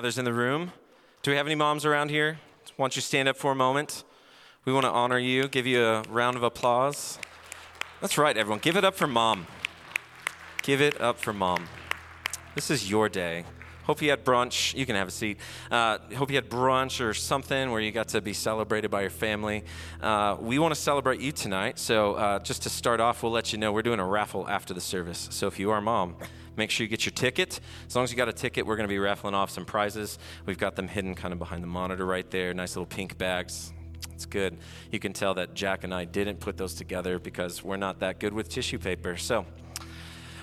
Others in the room. Do we have any moms around here? Why don't you stand up for a moment? We want to honor you, give you a round of applause. That's right, everyone. Give it up for mom. Give it up for mom. This is your day. Hope you had brunch. You can have a seat. Uh, hope you had brunch or something where you got to be celebrated by your family. Uh, we want to celebrate you tonight. So, uh, just to start off, we'll let you know we're doing a raffle after the service. So, if you are mom, make sure you get your ticket. As long as you got a ticket, we're going to be raffling off some prizes. We've got them hidden kind of behind the monitor right there. Nice little pink bags. It's good. You can tell that Jack and I didn't put those together because we're not that good with tissue paper. So,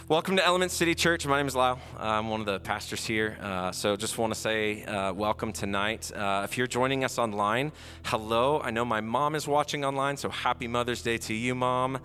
Welcome to Element City Church. My name is Lyle. I'm one of the pastors here. Uh, so just want to say uh, welcome tonight. Uh, if you're joining us online, hello. I know my mom is watching online, so happy Mother's Day to you, Mom.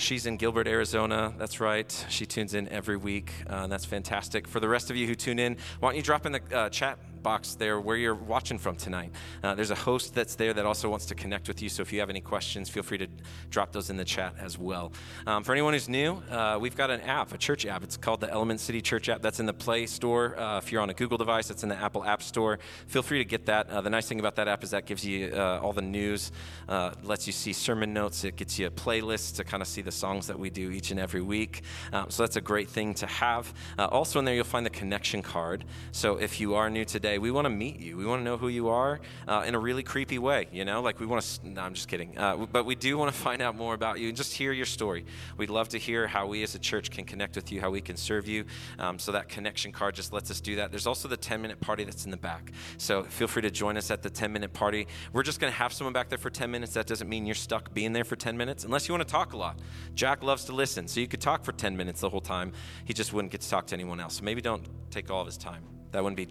She's in Gilbert, Arizona. That's right. She tunes in every week. Uh, that's fantastic. For the rest of you who tune in, why don't you drop in the uh, chat box there where you're watching from tonight. Uh, there's a host that's there that also wants to connect with you. So if you have any questions, feel free to drop those in the chat as well. Um, for anyone who's new, uh, we've got an app, a church app. It's called the Element City Church app. That's in the Play Store. Uh, if you're on a Google device, it's in the Apple App Store. Feel free to get that. Uh, the nice thing about that app is that gives you uh, all the news, uh, lets you see sermon notes. It gets you a playlist to kind of see the songs that we do each and every week. Um, so that's a great thing to have. also in there, you'll find the connection card. So if you are new today, we want to meet you. We want to know who you are uh, in a really creepy way, you know? Like we want to, no, I'm just kidding. Uh, but we do want to find out more about you and just hear your story. We'd love to hear how we as a church can connect with you, how we can serve you. Um, so that connection card just lets us do that. There's also the 10 minute party that's in the back. So feel free to join us at the 10 minute party. We're just going to have someone back there for 10 minutes. That doesn't mean you're stuck being there for 10 minutes unless you want to talk a lot. Jack loves to listen. So you could talk for 10 minutes the whole time. He just wouldn't get to talk to anyone else. So maybe don't take all of his time. That wouldn't be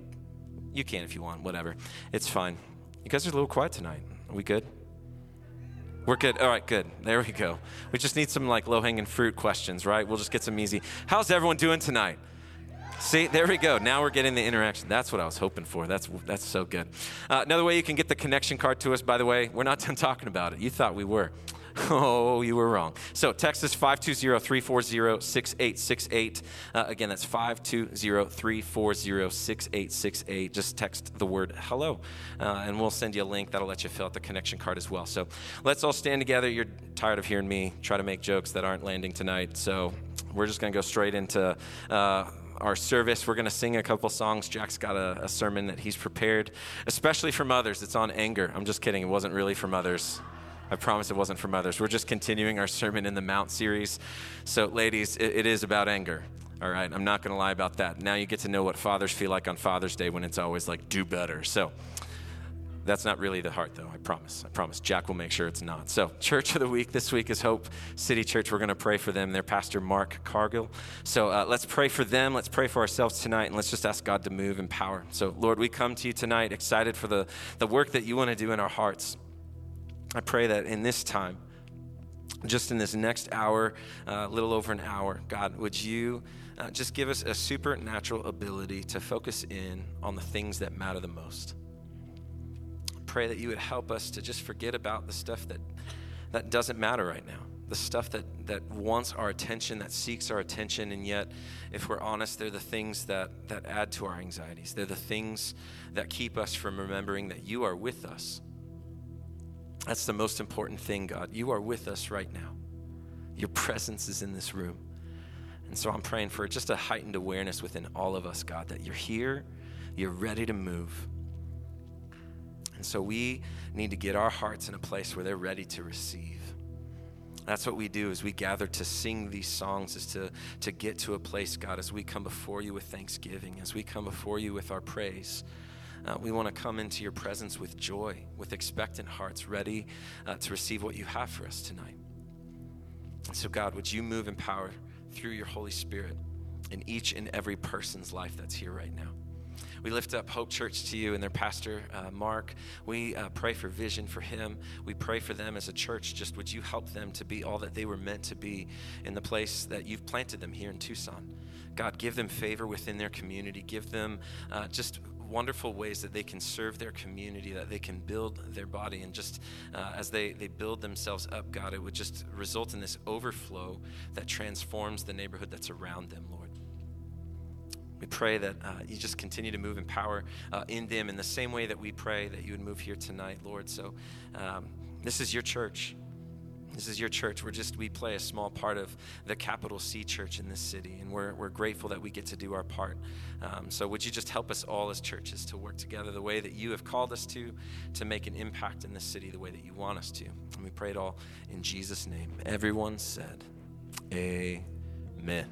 you can if you want, whatever. It's fine. You guys are a little quiet tonight. Are we good? We're good. All right, good. There we go. We just need some like low hanging fruit questions, right? We'll just get some easy. How's everyone doing tonight? See, there we go. Now we're getting the interaction. That's what I was hoping for. That's that's so good. Uh, another way you can get the connection card to us, by the way, we're not done talking about it. You thought we were. Oh, you were wrong. So text us 520-340-6868. Uh, again, that's 520-340-6868. Just text the word hello, uh, and we'll send you a link that'll let you fill out the connection card as well. So let's all stand together. You're tired of hearing me try to make jokes that aren't landing tonight, so we're just going to go straight into uh, our service. We're going to sing a couple songs. Jack's got a, a, sermon that he's prepared, especially for mothers. It's on anger. I'm just kidding. It wasn't really for mothers. I promise it wasn't for mothers. We're just continuing our Sermon in the Mount series. So, ladies, it, it is about anger. All right, I'm not going to lie about that. Now you get to know what fathers feel like on Father's Day when it's always like, do better. So, that's not really the heart, though. I promise. I promise. Jack will make sure it's not. So, Church of the Week this week is Hope City Church. We're going to pray for them. Their pastor, Mark Cargill. So, uh, let's pray for them. Let's pray for ourselves tonight, and let's just ask God to move in power. So, Lord, we come to you tonight excited for the, the work that you want to do in our hearts. I pray that in this time, just in this next hour, a uh, little over an hour, God, would you uh, just give us a supernatural ability to focus in on the things that matter the most? Pray that you would help us to just forget about the stuff that, that doesn't matter right now, the stuff that, that wants our attention, that seeks our attention, and yet, if we're honest, they're the things that, that add to our anxieties. They're the things that keep us from remembering that you are with us that's the most important thing, God. You are with us right now. Your presence is in this room. And so I'm praying for just a heightened awareness within all of us, God, that you're here, you're ready to move. And so we need to get our hearts in a place where they're ready to receive. That's what we do as we gather to sing these songs, is to, to get to a place, God, as we come before you with thanksgiving, as we come before you with our praise uh, we want to come into your presence with joy, with expectant hearts, ready uh, to receive what you have for us tonight. So, God, would you move in power through your Holy Spirit in each and every person's life that's here right now? We lift up Hope Church to you and their pastor, uh, Mark. We uh, pray for vision for him. We pray for them as a church. Just would you help them to be all that they were meant to be in the place that you've planted them here in Tucson? God, give them favor within their community. Give them uh, just wonderful ways that they can serve their community, that they can build their body. And just uh, as they, they build themselves up, God, it would just result in this overflow that transforms the neighborhood that's around them, Lord. We pray that uh, you just continue to move in power uh, in them in the same way that we pray that you would move here tonight, Lord. So um, this is your church. This is your church. We're just, we play a small part of the capital C church in this city, and we're, we're grateful that we get to do our part. Um, so, would you just help us all as churches to work together the way that you have called us to, to make an impact in this city the way that you want us to? And we pray it all in Jesus' name. Everyone said, Amen.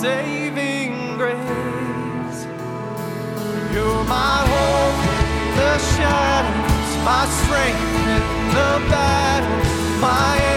saving grace. You're my hope in the shadows, my strength in the battle, my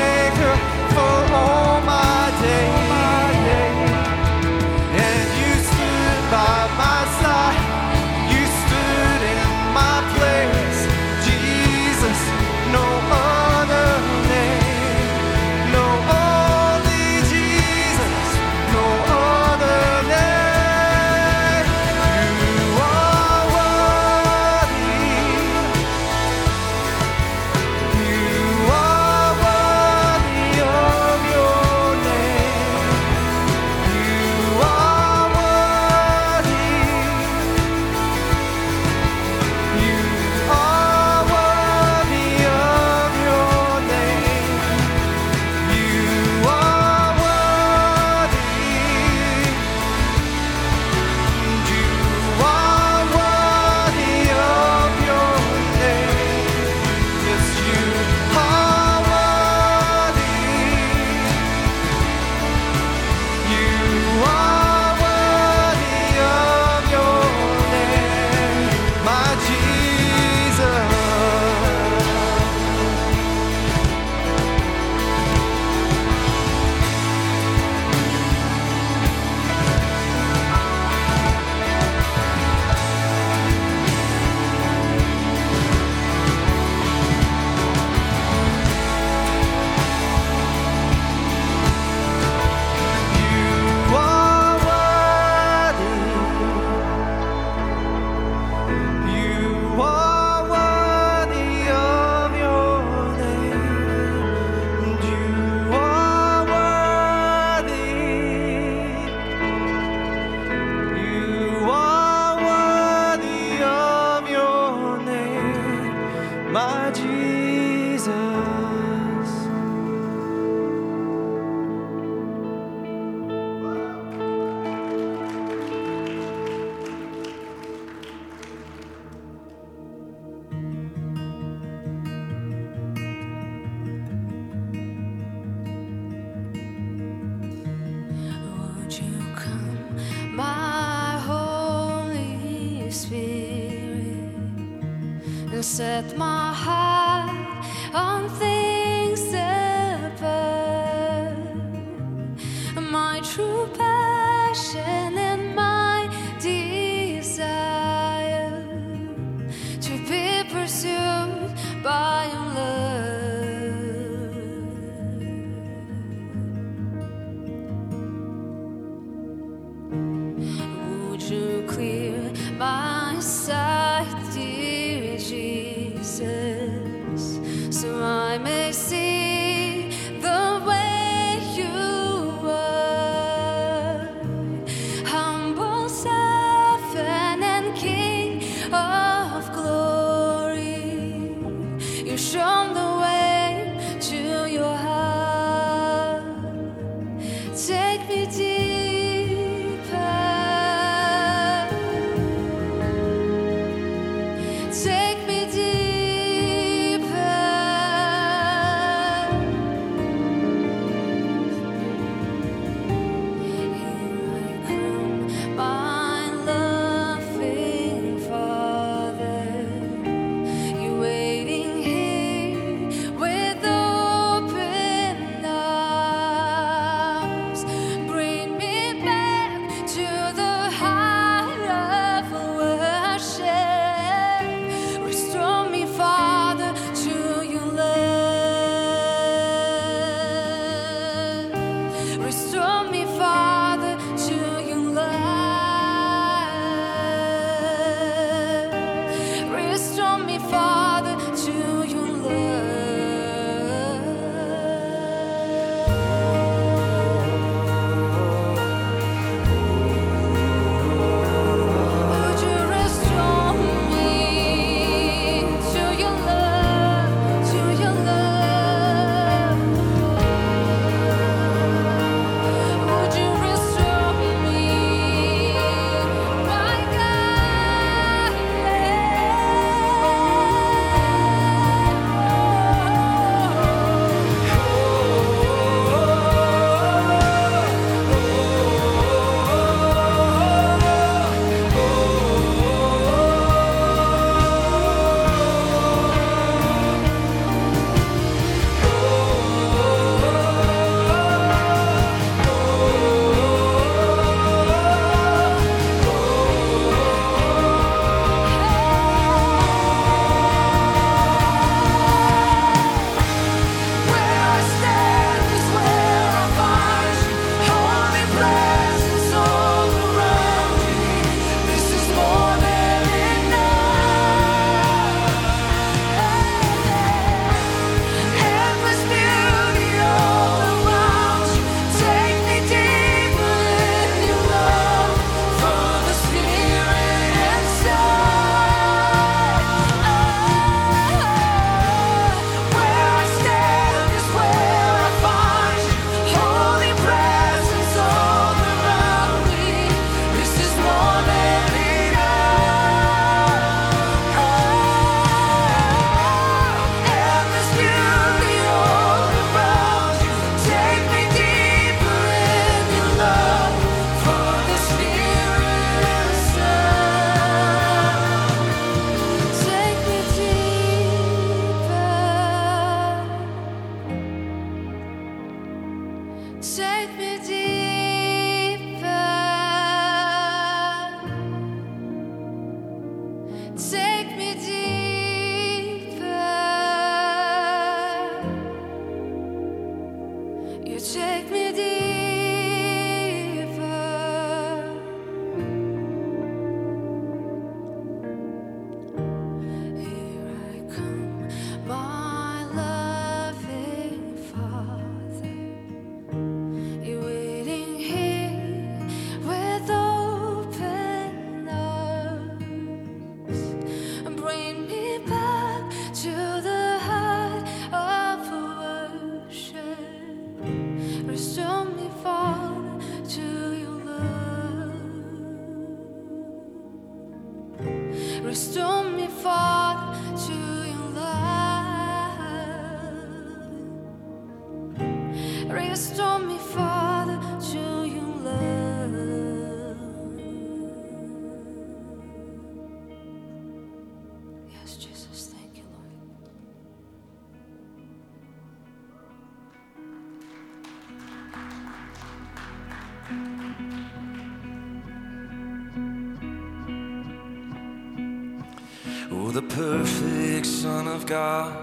perfect Son of God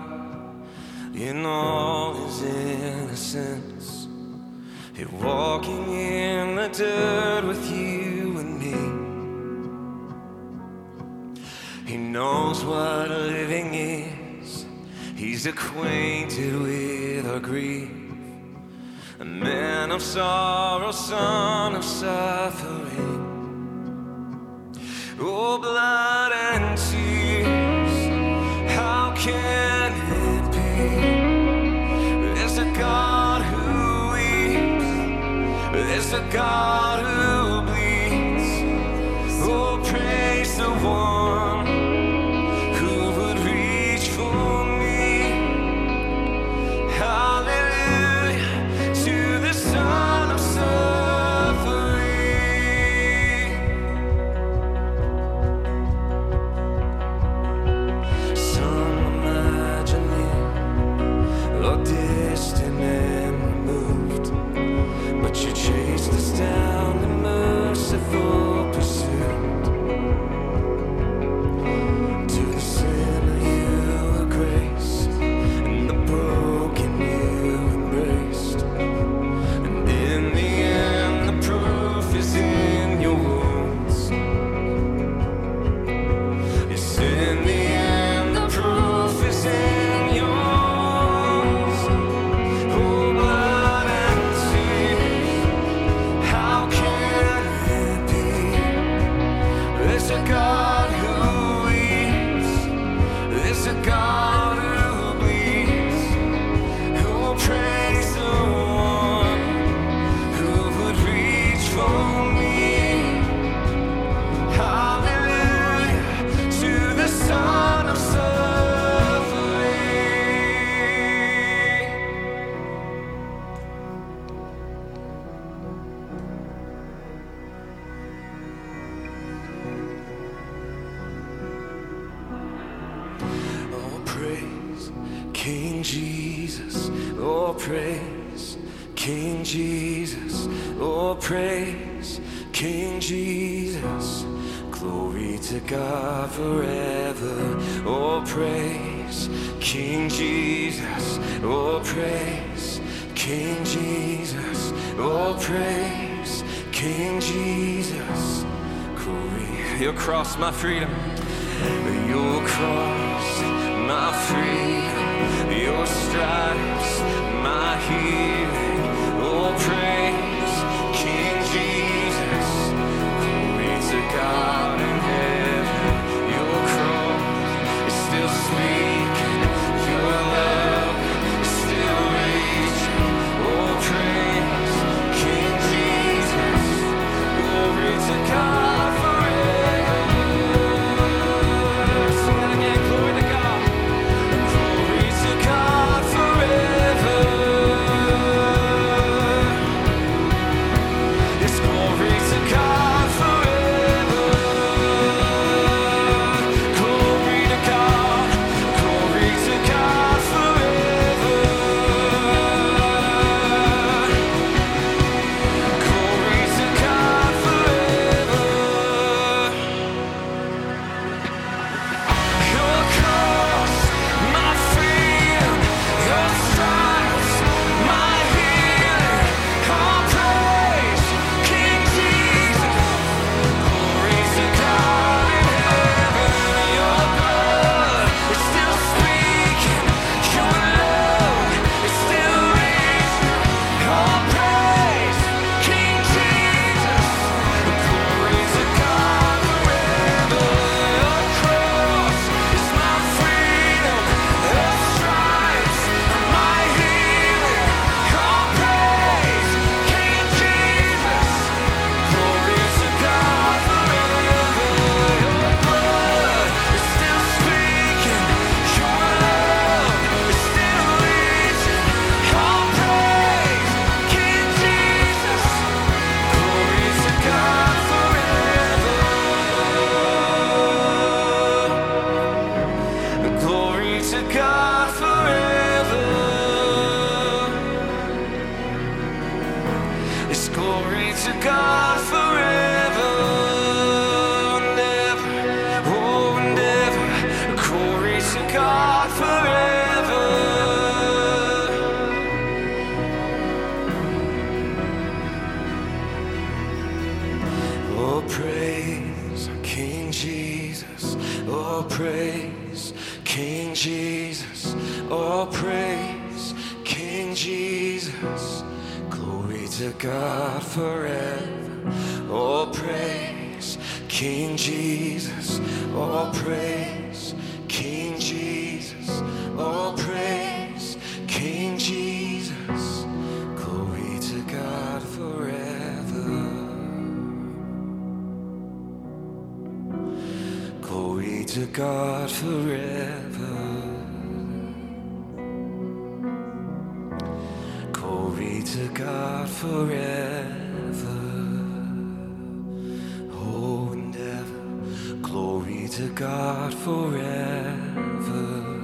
in all his innocence. Here walking in the dirt with you and me. He knows what living is, he's acquainted with our grief. A man of sorrow, son of suffering a God who bleeds. Oh, praise the one. To God forever. Glory to God forever. Oh, and ever. Glory to God forever.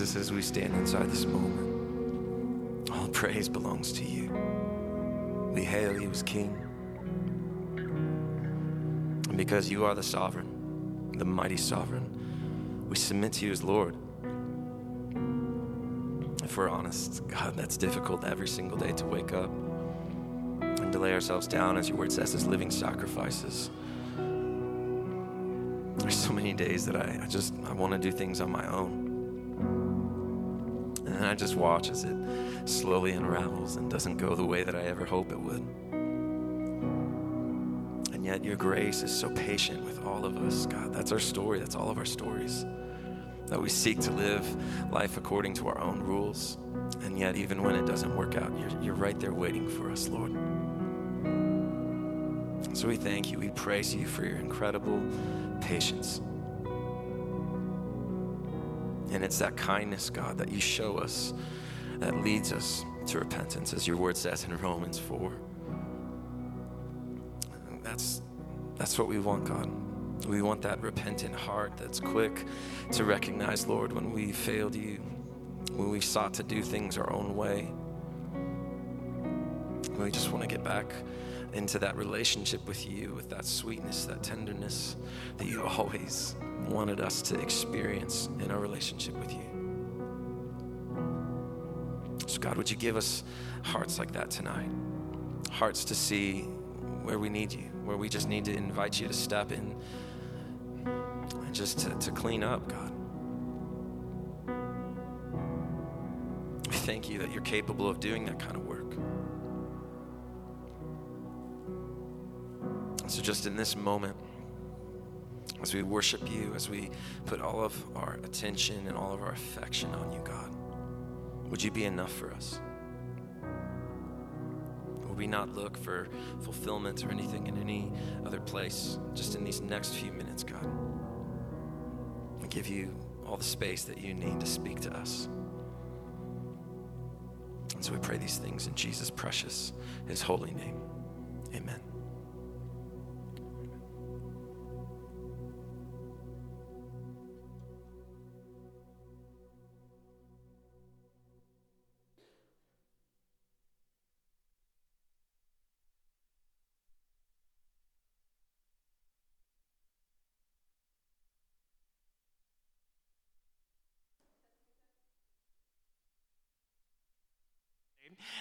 Jesus, as we stand inside this moment. All praise belongs to you. We hail you as King. And because you are the sovereign, the mighty sovereign, we submit to you as Lord. If we're honest, God, that's difficult every single day to wake up and to lay ourselves down, as your word says, as living sacrifices. There's so many days that I, I just I want to do things on my own. I just watch as it slowly unravels and doesn't go the way that I ever hope it would. And yet your grace is so patient with all of us, God. That's our story. That's all of our stories. That we seek to live life according to our own rules. And yet, even when it doesn't work out, you're, you're right there waiting for us, Lord. So we thank you. We praise you for your incredible patience. And it's that kindness, God, that you show us that leads us to repentance, as your word says in Romans 4. That's, that's what we want, God. We want that repentant heart that's quick to recognize, Lord, when we failed you, when we sought to do things our own way. We just want to get back into that relationship with you, with that sweetness, that tenderness that you always wanted us to experience in our relationship with you. So, God, would you give us hearts like that tonight? Hearts to see where we need you, where we just need to invite you to step in and just to, to clean up, God. We thank you that you're capable of doing that kind of work. So, just in this moment, as we worship you, as we put all of our attention and all of our affection on you, God, would you be enough for us? Would we not look for fulfillment or anything in any other place, just in these next few minutes, God? We give you all the space that you need to speak to us. And so we pray these things in Jesus' precious, his holy name.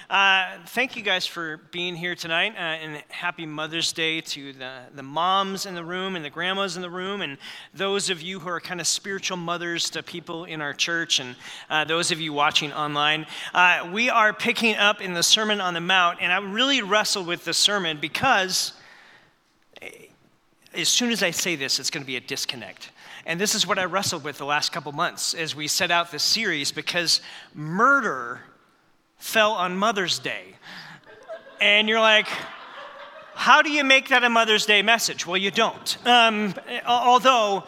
Uh, thank you guys for being here tonight, uh, and happy Mother's Day to the, the moms in the room and the grandmas in the room, and those of you who are kind of spiritual mothers to people in our church, and uh, those of you watching online. Uh, we are picking up in the Sermon on the Mount, and I really wrestled with the sermon because eh, as soon as I say this, it's going to be a disconnect. And this is what I wrestled with the last couple months as we set out this series because murder fell on Mother's Day. And you're like, how do you make that a Mother's Day message? Well, you don't. Um, although,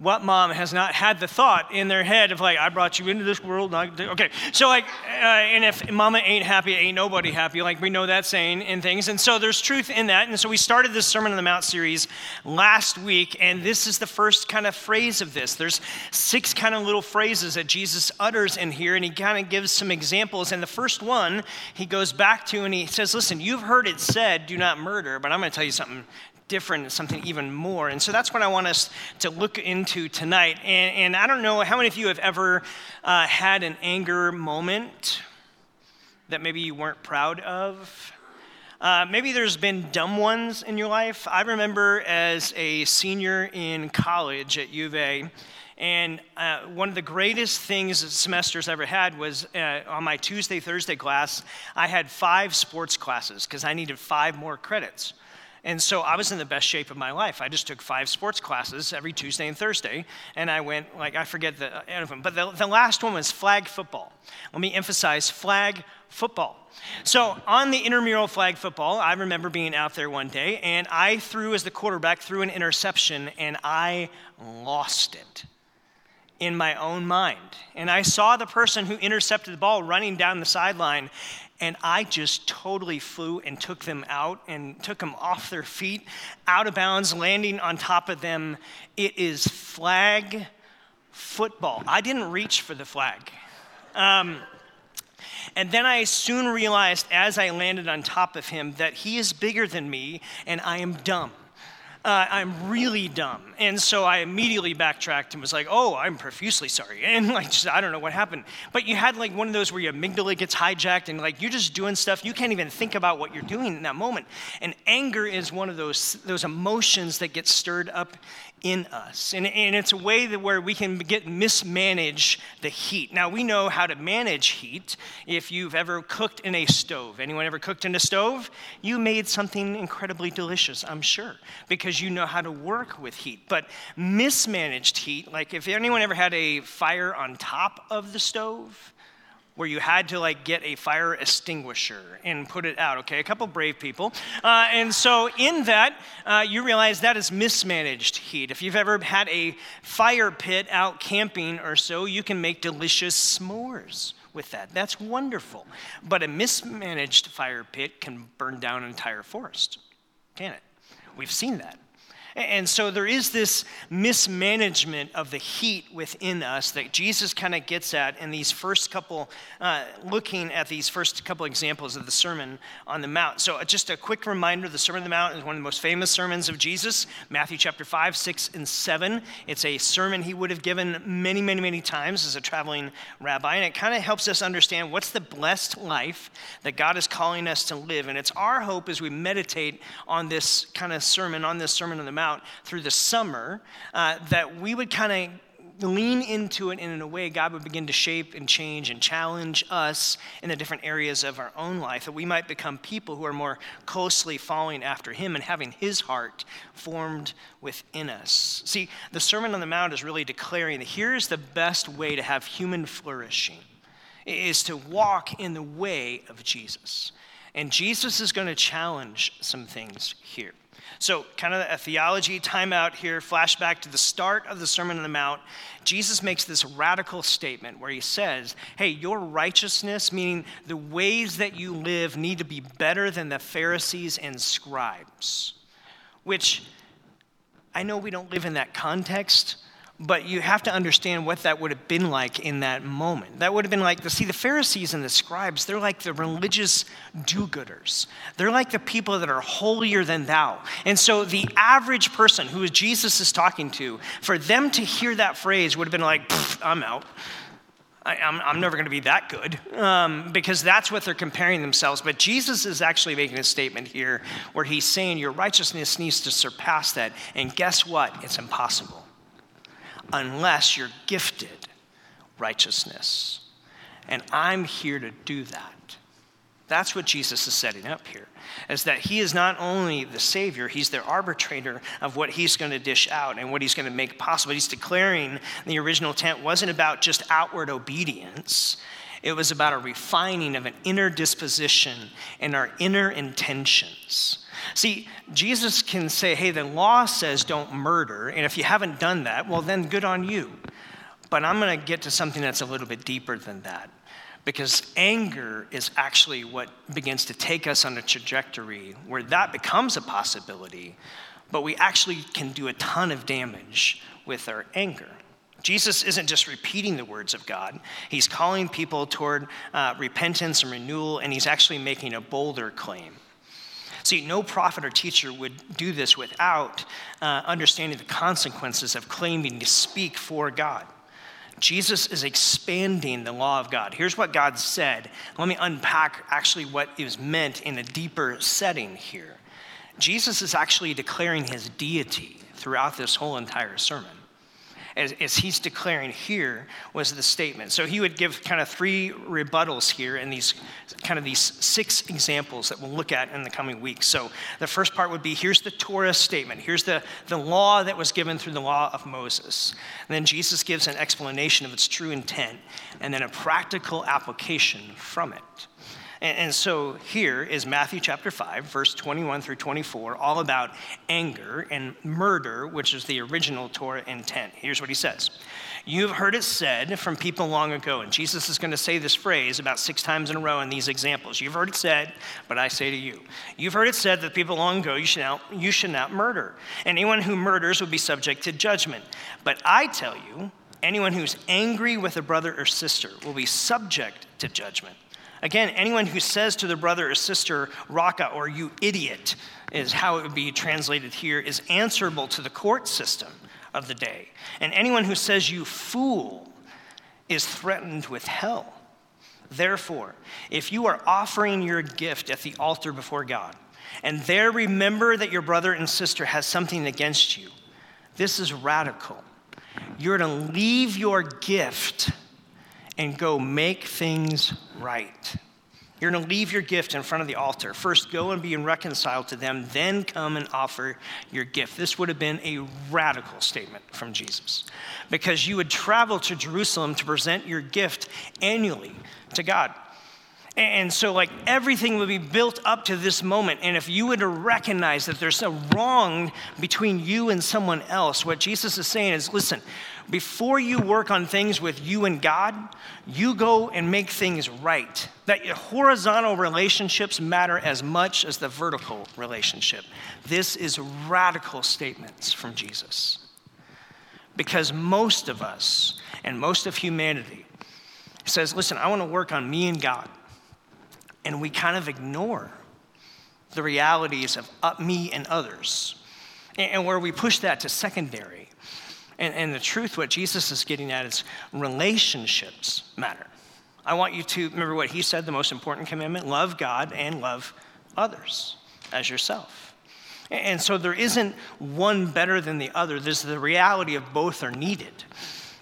what mom has not had the thought in their head of like, I brought you into this world? Okay, so like, uh, and if mama ain't happy, ain't nobody happy. Like we know that saying and things, and so there's truth in that. And so we started this Sermon on the Mount series last week, and this is the first kind of phrase of this. There's six kind of little phrases that Jesus utters in here, and he kind of gives some examples. And the first one he goes back to, and he says, "Listen, you've heard it said, do not murder, but I'm going to tell you something." Different and something even more. And so that's what I want us to look into tonight. And, and I don't know how many of you have ever uh, had an anger moment that maybe you weren't proud of. Uh, maybe there's been dumb ones in your life. I remember as a senior in college at U of A, and uh, one of the greatest things that semesters ever had was uh, on my Tuesday, Thursday class, I had five sports classes because I needed five more credits. And so I was in the best shape of my life. I just took five sports classes every Tuesday and Thursday, and I went, like, I forget the end of them. But the, the last one was flag football. Let me emphasize flag football. So on the intramural flag football, I remember being out there one day, and I threw, as the quarterback, threw an interception, and I lost it in my own mind. And I saw the person who intercepted the ball running down the sideline, and I just totally flew and took them out and took them off their feet, out of bounds, landing on top of them. It is flag football. I didn't reach for the flag. Um, and then I soon realized as I landed on top of him that he is bigger than me and I am dumb. Uh, I'm really dumb. And so I immediately backtracked and was like, oh, I'm profusely sorry. And like, just, I don't know what happened. But you had like one of those where your amygdala gets hijacked and like you're just doing stuff. You can't even think about what you're doing in that moment. And anger is one of those, those emotions that get stirred up in us. And, and it's a way that where we can get mismanage the heat. Now we know how to manage heat if you've ever cooked in a stove. Anyone ever cooked in a stove? You made something incredibly delicious, I'm sure, because you know how to work with heat. But mismanaged heat, like if anyone ever had a fire on top of the stove, where you had to like get a fire extinguisher and put it out. Okay, a couple brave people. Uh, and so in that, uh, you realize that is mismanaged heat. If you've ever had a fire pit out camping or so, you can make delicious s'mores with that. That's wonderful. But a mismanaged fire pit can burn down an entire forest, can it? We've seen that. And so there is this mismanagement of the heat within us that Jesus kind of gets at in these first couple, uh, looking at these first couple examples of the Sermon on the Mount. So, uh, just a quick reminder the Sermon on the Mount is one of the most famous sermons of Jesus, Matthew chapter 5, 6, and 7. It's a sermon he would have given many, many, many times as a traveling rabbi. And it kind of helps us understand what's the blessed life that God is calling us to live. And it's our hope as we meditate on this kind of sermon, on this Sermon on the Mount out through the summer, uh, that we would kind of lean into it and in a way God would begin to shape and change and challenge us in the different areas of our own life, that we might become people who are more closely following after Him and having His heart formed within us. See, the Sermon on the Mount is really declaring that here's the best way to have human flourishing is to walk in the way of Jesus. And Jesus is going to challenge some things here. So, kind of a theology timeout here, flashback to the start of the Sermon on the Mount. Jesus makes this radical statement where he says, Hey, your righteousness, meaning the ways that you live, need to be better than the Pharisees and scribes. Which I know we don't live in that context, but you have to understand what that would have been like in that moment. That would have been like, the, see, the Pharisees and the scribes, they're like the religious do gooders. They're like the people that are holier than thou. And so the average person who Jesus is talking to, for them to hear that phrase would have been like, I'm out. I, am never going to be that good um, because that's what they're comparing themselves. But Jesus is actually making a statement here where he's saying your righteousness needs to surpass that. And guess what? It's impossible unless you're gifted righteousness. And I'm here to do that. That's what Jesus is setting up here. Is that he is not only the Savior, he's the arbitrator of what he's going to dish out and what he's going to make possible. He's declaring the original intent wasn't about just outward obedience, it was about a refining of an inner disposition and our inner intentions. See, Jesus can say, hey, the law says don't murder, and if you haven't done that, well, then good on you. But I'm going to get to something that's a little bit deeper than that. Because anger is actually what begins to take us on a trajectory where that becomes a possibility, but we actually can do a ton of damage with our anger. Jesus isn't just repeating the words of God, he's calling people toward uh, repentance and renewal, and he's actually making a bolder claim. See, no prophet or teacher would do this without uh, understanding the consequences of claiming to speak for God. Jesus is expanding the law of God. Here's what God said. Let me unpack actually what is meant in a deeper setting here. Jesus is actually declaring his deity throughout this whole entire sermon as, as he's declaring here was the statement. So he would give kind of three rebuttals here in these kind of these six examples that we'll look at in the coming weeks. So the first part would be here's the Torah statement, here's the, the law that was given through the law of Moses. And then Jesus gives an explanation of its true intent and then a practical application from it. And, and, so here is Matthew chapter 5, verse 21 through 24, all about anger and murder, which is the original Torah intent. Here's what he says You've heard it said from people long ago, and Jesus is going to say this phrase about six times in a row in these examples. You've heard it said, but I say to you. You've heard it said that people long ago, you should not, you should not murder. Anyone who murders would be subject to judgment. But I tell you, anyone who's angry with a brother or sister will be subject to judgment. Again, anyone who says to their brother or sister, Raca, or you idiot, is how it would be translated here, is answerable to the court system of the day. And anyone who says, you fool, is threatened with hell. Therefore, if you are offering your gift at the altar before God, and there remember that your brother and sister has something against you, this is radical. You're to leave your gift and go make things right. You're going to leave your gift in front of the altar. First, go and be reconciled to them, then come and offer your gift. This would have been a radical statement from Jesus because you would travel to Jerusalem to present your gift annually to God. And so, like, everything would be built up to this moment. And if you were to recognize that there's a wrong between you and someone else, what Jesus is saying is listen, before you work on things with you and God, you go and make things right. That your horizontal relationships matter as much as the vertical relationship. This is radical statements from Jesus. Because most of us and most of humanity says, listen, I want to work on me and God and we kind of ignore the realities of uh, me and others. And where we push that to secondary. And, and the truth, what Jesus is getting at, is relationships matter. I want you to remember what he said the most important commandment love God and love others as yourself. And so there isn't one better than the other. There's the reality of both are needed.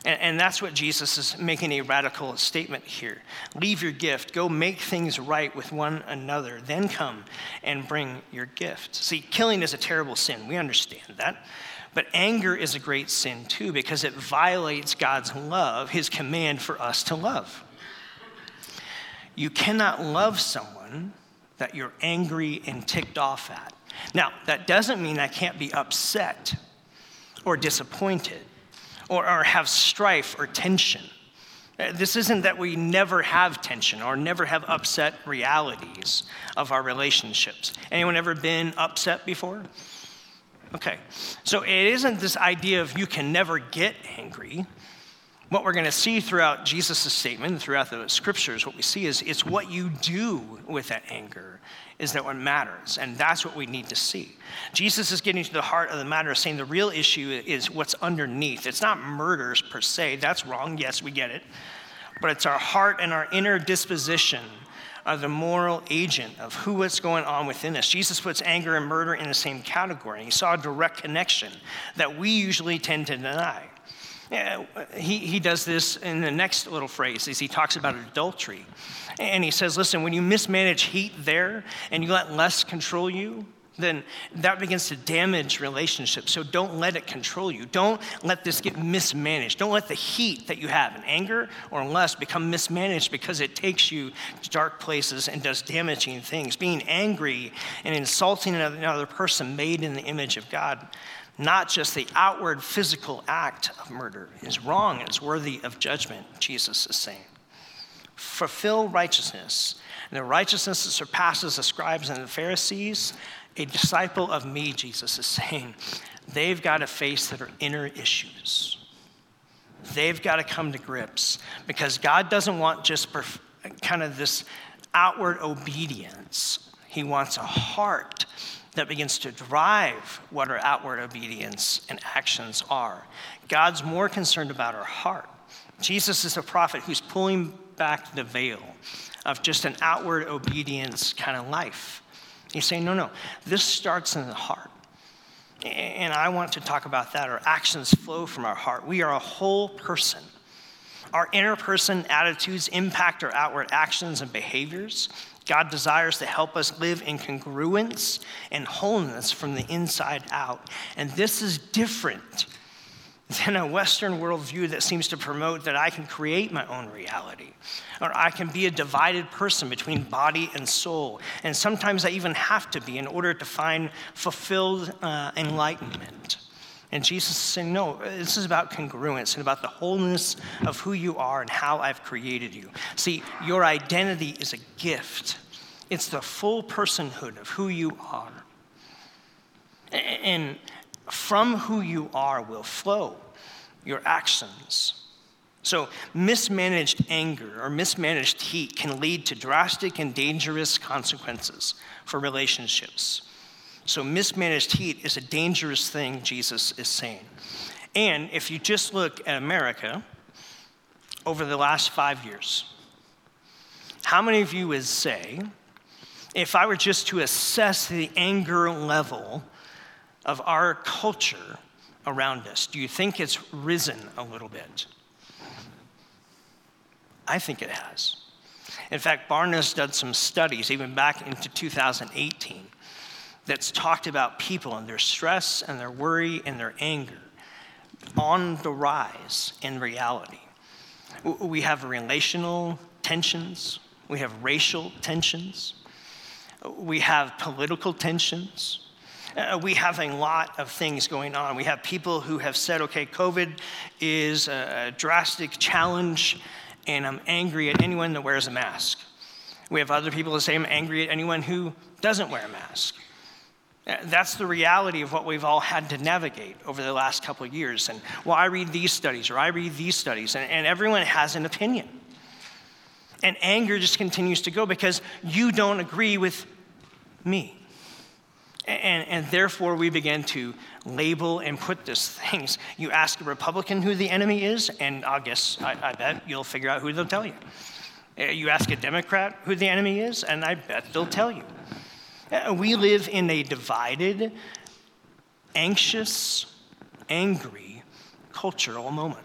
And, and that's what Jesus is making a radical statement here. Leave your gift, go make things right with one another, then come and bring your gift. See, killing is a terrible sin. We understand that. But anger is a great sin too because it violates God's love, his command for us to love. You cannot love someone that you're angry and ticked off at. Now, that doesn't mean I can't be upset or disappointed or, or have strife or tension. Uh, this isn't that we never have tension or never have upset realities of our relationships. Anyone ever been upset before? Okay, so it isn't this idea of you can never get angry. What we're going to see throughout Jesus' statement, throughout the scriptures, what we see is it's what you do with that anger is that what matters. And that's what we need to see. Jesus is getting to the heart of the matter, saying the real issue is what's underneath. It's not murders per se. That's wrong. Yes, we get it. But it's our heart and our inner disposition are the moral agent of who what's going on within us. Jesus puts anger and murder in the same category. He saw a direct connection that we usually tend to deny. Yeah, he, he does this in the next little phrase as he talks about adultery. And he says, listen, when you mismanage heat there and you let lust control you, then that begins to damage relationships. So don't let it control you. Don't let this get mismanaged. Don't let the heat that you have in anger or lust become mismanaged because it takes you to dark places and does damaging things. Being angry and insulting another person made in the image of God, not just the outward physical act of murder, is wrong and worthy of judgment, Jesus is saying fulfill righteousness. And the righteousness that surpasses the scribes and the Pharisees, a disciple of me, Jesus is saying, they've got to face their inner issues. They've got to come to grips because God doesn't want just perf- kind of this outward obedience. He wants a heart that begins to drive what our outward obedience and actions are. God's more concerned about our heart. Jesus is a prophet who's pulling back the veil of just an outward obedience kind of life. He's saying, no, no, this starts in the heart. And I want to talk about that. Our actions flow from our heart. We are a whole person. Our inner person attitudes impact our outward actions and behaviors. God desires to help us live in congruence and wholeness from the inside out. And this is different than a Western worldview that seems to promote that I can create my own reality, or I can be a divided person between body and soul. And sometimes I even have to be in order to find fulfilled uh, enlightenment. And Jesus is saying, no, this is about congruence and about the wholeness of who you are and how I've created you. See, your identity is a gift, it's the full personhood of who you are. And from who you are will flow your actions. So, mismanaged anger or mismanaged heat can lead to drastic and dangerous consequences for relationships. So, mismanaged heat is a dangerous thing, Jesus is saying. And if you just look at America over the last five years, how many of you would say, if I were just to assess the anger level of our culture around us, do you think it's risen a little bit? I think it has. In fact, Barna's done some studies, even back into 2018, that's talked about people and their stress and their worry and their anger on the rise in reality. We have relational tensions, we have racial tensions, we have political tensions. Uh, we have a lot of things going on. We have people who have said, okay, COVID is a, a drastic challenge, and I'm angry at anyone that wears a mask. We have other people that say, I'm angry at anyone who doesn't wear a mask. That's the reality of what we've all had to navigate over the last couple of years. And well, I read these studies or I read these studies, and, and everyone has an opinion. And anger just continues to go because you don't agree with me. And, and, therefore, we begin to label and put these things. You ask a Republican who the enemy is, and I guess I, I bet you'll figure out who they'll tell you. Uh, You ask a Democrat who the enemy is, and I bet they'll tell you. Uh, We live in a divided, anxious, angry cultural moment.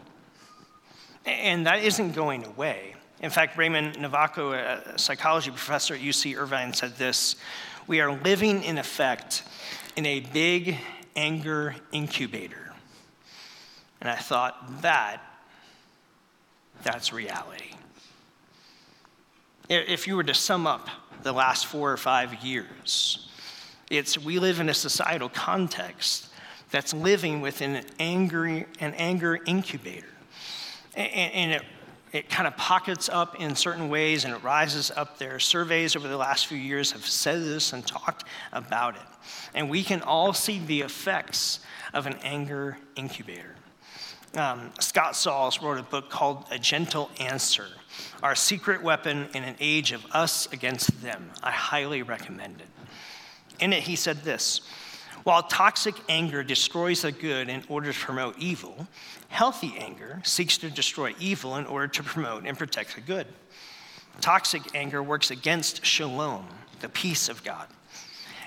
And that isn't going away. In fact, Raymond Novaco, a psychology professor at UC Irvine, said this We are living, in effect, in a big anger incubator. And I thought, that, that's reality. If you were to sum up the last four or five years, it's we live in a societal context that's living within an angry, an anger incubator. A- a- And it, it kind of pockets up in certain ways and it rises up there. Surveys over the last few years have said this and talked about it. And we can all see the effects of an anger incubator. Um, Scott Sauls wrote a book called A Gentle Answer Our Secret Weapon in an Age of Us Against Them. I highly recommend it. In it, he said this While toxic anger destroys the good in order to promote evil, healthy anger seeks to destroy evil in order to promote and protect the good. Toxic anger works against shalom, the peace of God.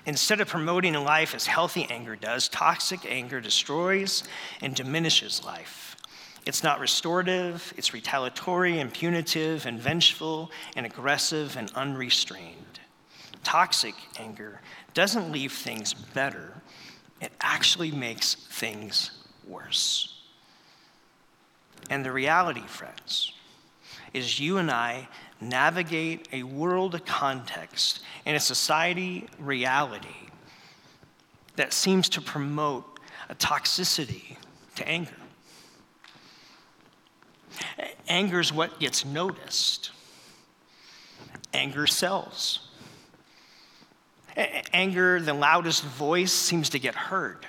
Instead of promoting a life as healthy anger does, toxic anger destroys and diminishes life. It's not restorative, it's retaliatory and punitive and vengeful and aggressive and unrestrained. Toxic anger doesn't leave things better, it actually makes things worse. And the reality, friends, is you and I navigate a world context and a society reality that seems to promote a toxicity to anger. Anger is what gets noticed. Anger sells. A- Anger, the loudest voice, seems to get heard.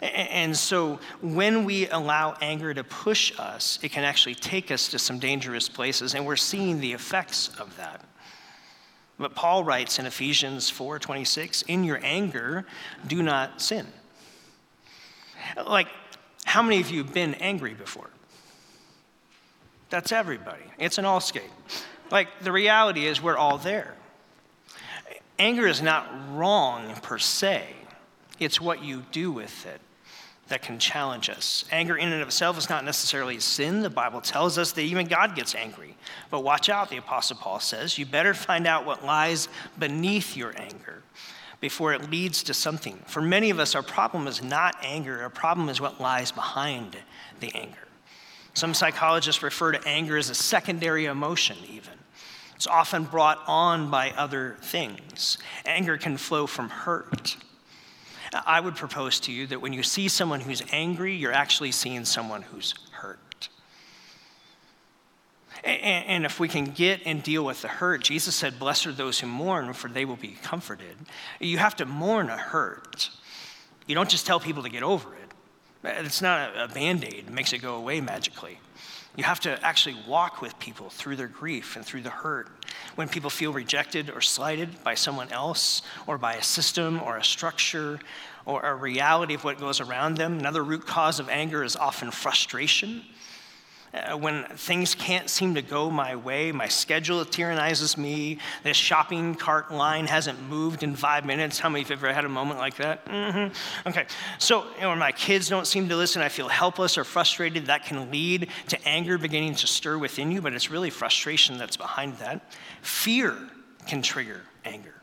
And so when we allow anger to push us, it can actually take us to some dangerous places, and we're seeing the effects of that. But Paul writes in Ephesians 4:26, "In your anger, do not sin." Like, how many of you have been angry before? That's everybody. It's an all skate. Like, the reality is, we're all there. Anger is not wrong per se, it's what you do with it that can challenge us. Anger in and of itself is not necessarily a sin. The Bible tells us that even God gets angry. But watch out, the Apostle Paul says. You better find out what lies beneath your anger before it leads to something. For many of us, our problem is not anger, our problem is what lies behind the anger. Some psychologists refer to anger as a secondary emotion, even. It's often brought on by other things. Anger can flow from hurt. I would propose to you that when you see someone who's angry, you're actually seeing someone who's hurt. And if we can get and deal with the hurt, Jesus said, Blessed are those who mourn, for they will be comforted. You have to mourn a hurt. You don't just tell people to get over it. It's not a band aid, it makes it go away magically. You have to actually walk with people through their grief and through the hurt. When people feel rejected or slighted by someone else, or by a system, or a structure, or a reality of what goes around them, another root cause of anger is often frustration. Uh, when things can't seem to go my way, my schedule tyrannizes me, the shopping cart line hasn't moved in five minutes. How many of you have ever had a moment like that? Mm-hmm. Okay, so you know, when my kids don't seem to listen, I feel helpless or frustrated. That can lead to anger beginning to stir within you, but it's really frustration that's behind that. Fear can trigger anger.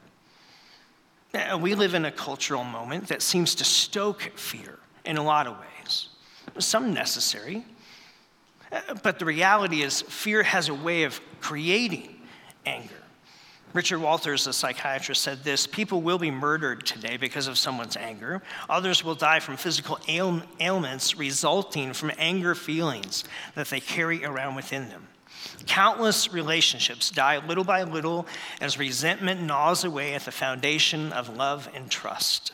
Uh, we live in a cultural moment that seems to stoke fear in a lot of ways, some necessary. But the reality is, fear has a way of creating anger. Richard Walters, a psychiatrist, said this People will be murdered today because of someone's anger. Others will die from physical ail- ailments resulting from anger feelings that they carry around within them. Countless relationships die little by little as resentment gnaws away at the foundation of love and trust.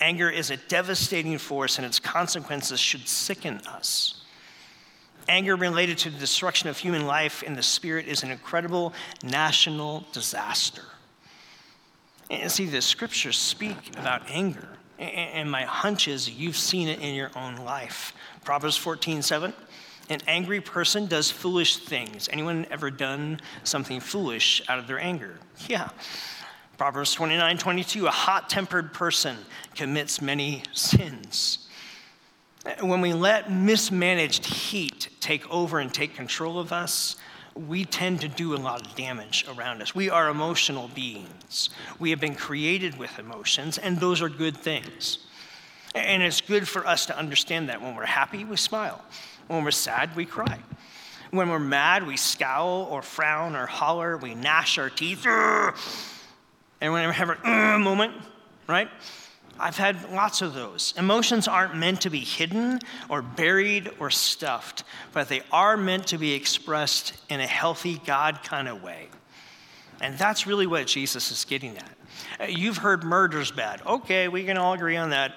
Anger is a devastating force, and its consequences should sicken us. Anger related to the destruction of human life in the spirit is an incredible national disaster. And see, the scriptures speak about anger. And my hunch is you've seen it in your own life. Proverbs 14, 7. An angry person does foolish things. Anyone ever done something foolish out of their anger? Yeah. Proverbs 29, 22. A hot tempered person commits many sins. When we let mismanaged heat take over and take control of us, we tend to do a lot of damage around us. We are emotional beings. We have been created with emotions, and those are good things. And it's good for us to understand that when we're happy, we smile. When we're sad, we cry. When we're mad, we scowl or frown or holler, we gnash our teeth. And when we have a moment, right? I've had lots of those. Emotions aren't meant to be hidden or buried or stuffed, but they are meant to be expressed in a healthy, God kind of way. And that's really what Jesus is getting at. You've heard murder's bad. Okay, we can all agree on that.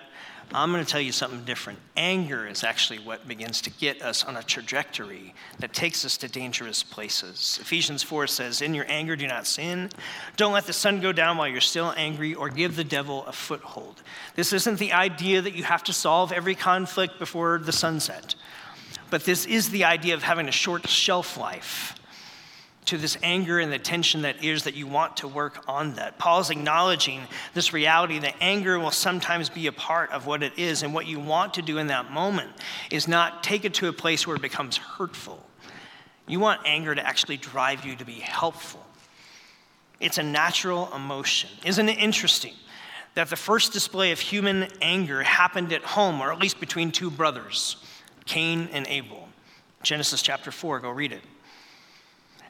I'm going to tell you something different. Anger is actually what begins to get us on a trajectory that takes us to dangerous places. Ephesians 4 says, In your anger, do not sin. Don't let the sun go down while you're still angry or give the devil a foothold. This isn't the idea that you have to solve every conflict before the sunset, but this is the idea of having a short shelf life to this anger and the tension that is that you want to work on that. Paul's acknowledging this reality that anger will sometimes be a part of what it is, and what you want to do in that moment is not take it to a place where it becomes hurtful. You want anger to actually drive you to be helpful. It's a natural emotion. Isn't it interesting that the first display of human anger happened at home, or at least between two brothers, Cain and Abel? Genesis chapter 4, go read it.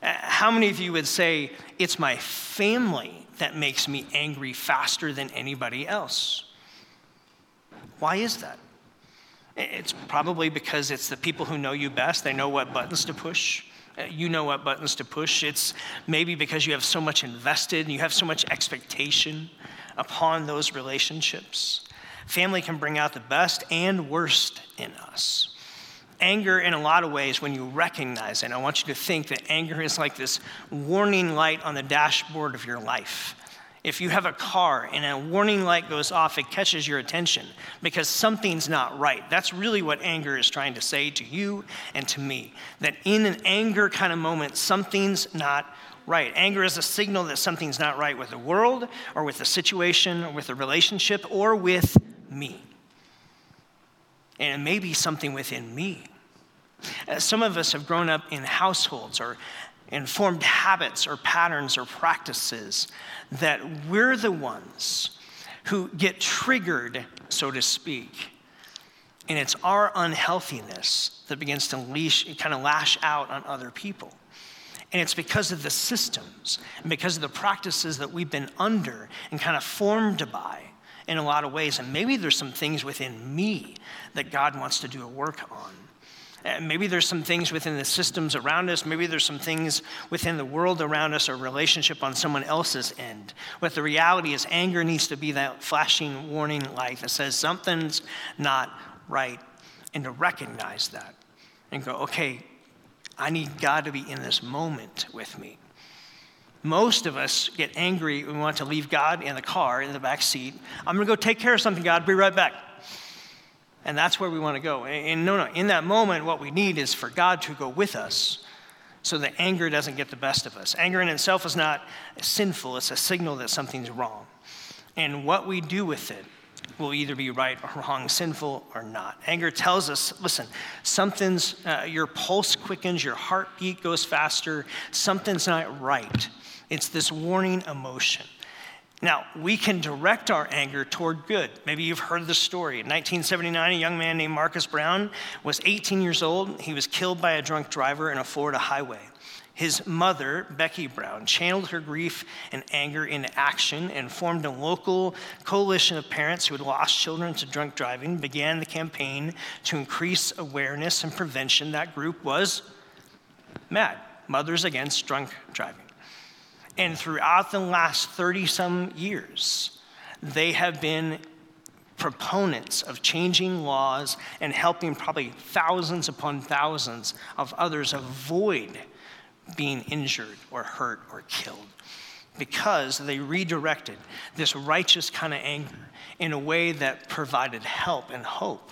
How many of you would say, it's my family that makes me angry faster than anybody else? Why is that? It's probably because it's the people who know you best. They know what buttons to push. Uh, You know what buttons to push. It's maybe because you have so much invested and you have so much expectation upon those relationships. Family can bring out the best and worst in us. Anger, in a lot of ways, when you recognize it, I want you to think that anger is like this warning light on the dashboard of your life. If you have a car and a warning light goes off, it catches your attention because something's not right. That's really what anger is trying to say to you and to me. That in an anger kind of moment, something's not right. Anger is a signal that something's not right with the world or with the situation or with the relationship or with me. And it may be something within me. Uh, Some of us have grown up in households or in formed habits or patterns or practices that we're the ones who get triggered, so to speak. And it's our unhealthiness that begins to leash, kind of lash out on other people. And it's because of the systems and because of the practices that we've been under and kind of formed by in a lot of ways. And maybe there's some things within me that God wants to do a work on. And maybe there's some things within the systems around us. Maybe there's some things within the world around us or relationship on someone else's end. But the reality is, anger needs to be that flashing warning light that says something's not right. And to recognize that and go, okay, I need God to be in this moment with me. Most of us get angry. We want to leave God in the car, in the back seat. I'm going to go take care of something, God. Be right back. And that's where we want to go. And, no, no, in that moment, what we need is for God to go with us so that anger doesn't get the best of us. Anger in itself is not sinful, it's a signal that something's wrong. And what we do with it will either be right or wrong, sinful or not. Anger tells us listen, something's, uh, your pulse quickens, your heartbeat goes faster, something's not right. It's this warning emotion. Now, we can direct our anger toward good. Maybe you've heard the story. In 1979, a young man named Marcus Brown was 18 years old. He was killed by a drunk driver in a Florida highway. His mother, Becky Brown, channeled her grief and anger into action and formed a local coalition of parents who had lost children to drunk driving, began the campaign to increase awareness and prevention. That group was MAD, Mothers Against Drunk Driving. And throughout the last 30 some years, they have been proponents of changing laws and helping probably thousands upon thousands of others avoid being injured or hurt or killed because they redirected this righteous kind of anger in a way that provided help and hope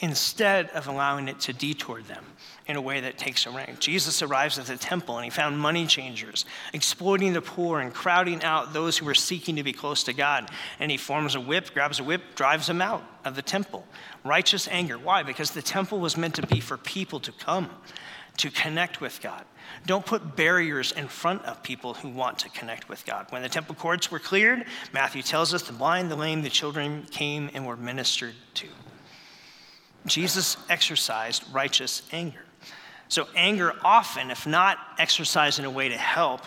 instead of allowing it to detour them in a way that takes a rank. Jesus arrives at the temple and he found money changers exploiting the poor and crowding out those who were seeking to be close to God. And he forms a whip, grabs a whip, drives them out of the temple. Righteous anger. Why? Because the temple was meant to be for people to come to connect with God. Don't put barriers in front of people who want to connect with God. When the temple courts were cleared, Matthew tells us the blind, the lame, the children came and were ministered to. Jesus exercised righteous anger. So, anger often, if not exercised in a way to help,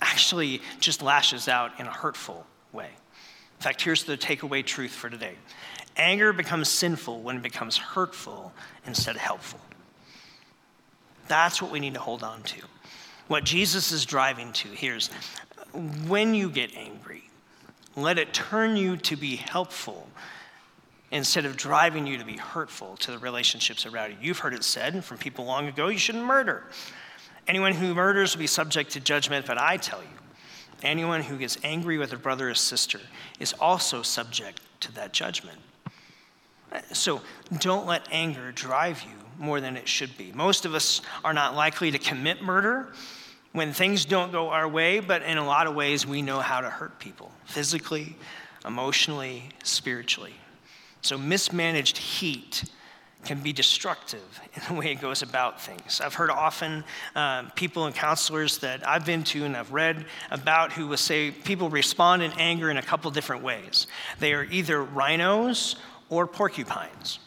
actually just lashes out in a hurtful way. In fact, here's the takeaway truth for today anger becomes sinful when it becomes hurtful instead of helpful. That's what we need to hold on to. What Jesus is driving to here is when you get angry, let it turn you to be helpful instead of driving you to be hurtful to the relationships around you. You've heard it said from people long ago you shouldn't murder. Anyone who murders will be subject to judgment, but I tell you, anyone who gets angry with a brother or sister is also subject to that judgment. So don't let anger drive you more than it should be. Most of us are not likely to commit murder when things don't go our way, but in a lot of ways, we know how to hurt people physically, emotionally, spiritually. So mismanaged heat can be destructive in the way it goes about things. I've heard often uh, people and counselors that I've been to and I've read about who will say people respond in anger in a couple different ways. They are either rhinos or porcupines.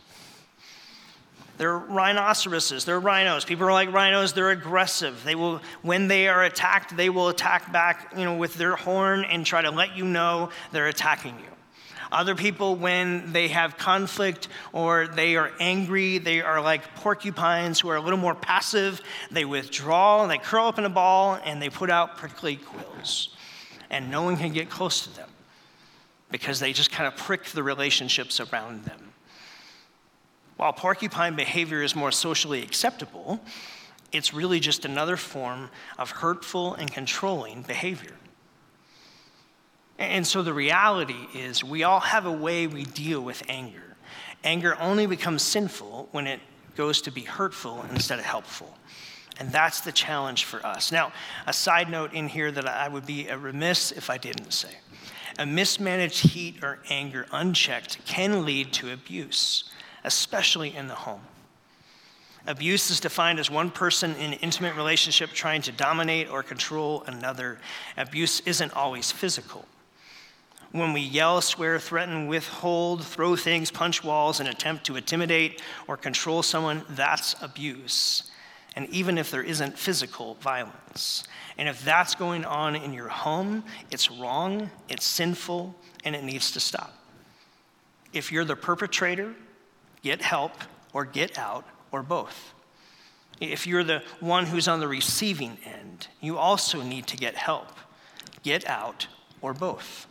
They're rhinoceroses, they're rhinos. People are like rhinos, they're aggressive. They will, when they are attacked, they will attack back, you know, with their horn and try to let you know they're attacking you. Other people, when they have conflict or they are angry, they are like porcupines who are a little more passive. They withdraw, and they curl up in a ball, and they put out prickly quills. And no one can get close to them because they just kind of prick the relationships around them. While porcupine behavior is more socially acceptable, it's really just another form of hurtful and controlling behavior. And so the reality is, we all have a way we deal with anger. Anger only becomes sinful when it goes to be hurtful instead of helpful. And that's the challenge for us. Now, a side note in here that I would be remiss if I didn't say a mismanaged heat or anger unchecked can lead to abuse, especially in the home. Abuse is defined as one person in an intimate relationship trying to dominate or control another. Abuse isn't always physical. When we yell, swear, threaten, withhold, throw things, punch walls, and attempt to intimidate or control someone, that's abuse. And even if there isn't physical violence. And if that's going on in your home, it's wrong, it's sinful, and it needs to stop. If you're the perpetrator, get help or get out or both. If you're the one who's on the receiving end, you also need to get help, get out or both.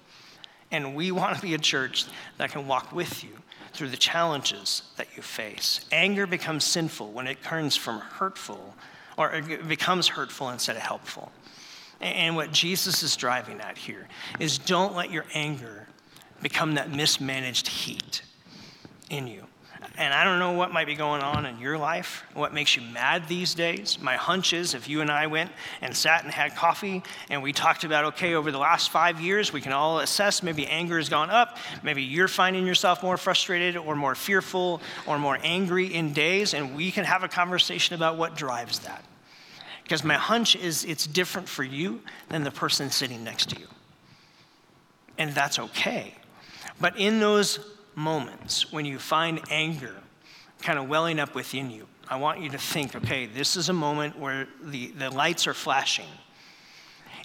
And we want to be a church that can walk with you through the challenges that you face. Anger becomes sinful when it turns from hurtful, or it becomes hurtful instead of helpful. And what Jesus is driving at here is don't let your anger become that mismanaged heat in you. And I don't know what might be going on in your life, what makes you mad these days. My hunch is if you and I went and sat and had coffee and we talked about, okay, over the last five years, we can all assess maybe anger has gone up. Maybe you're finding yourself more frustrated or more fearful or more angry in days, and we can have a conversation about what drives that. Because my hunch is it's different for you than the person sitting next to you. And that's okay. But in those moments when you find anger kind of welling up within you, I want you to think okay, this is a moment where the, the lights are flashing.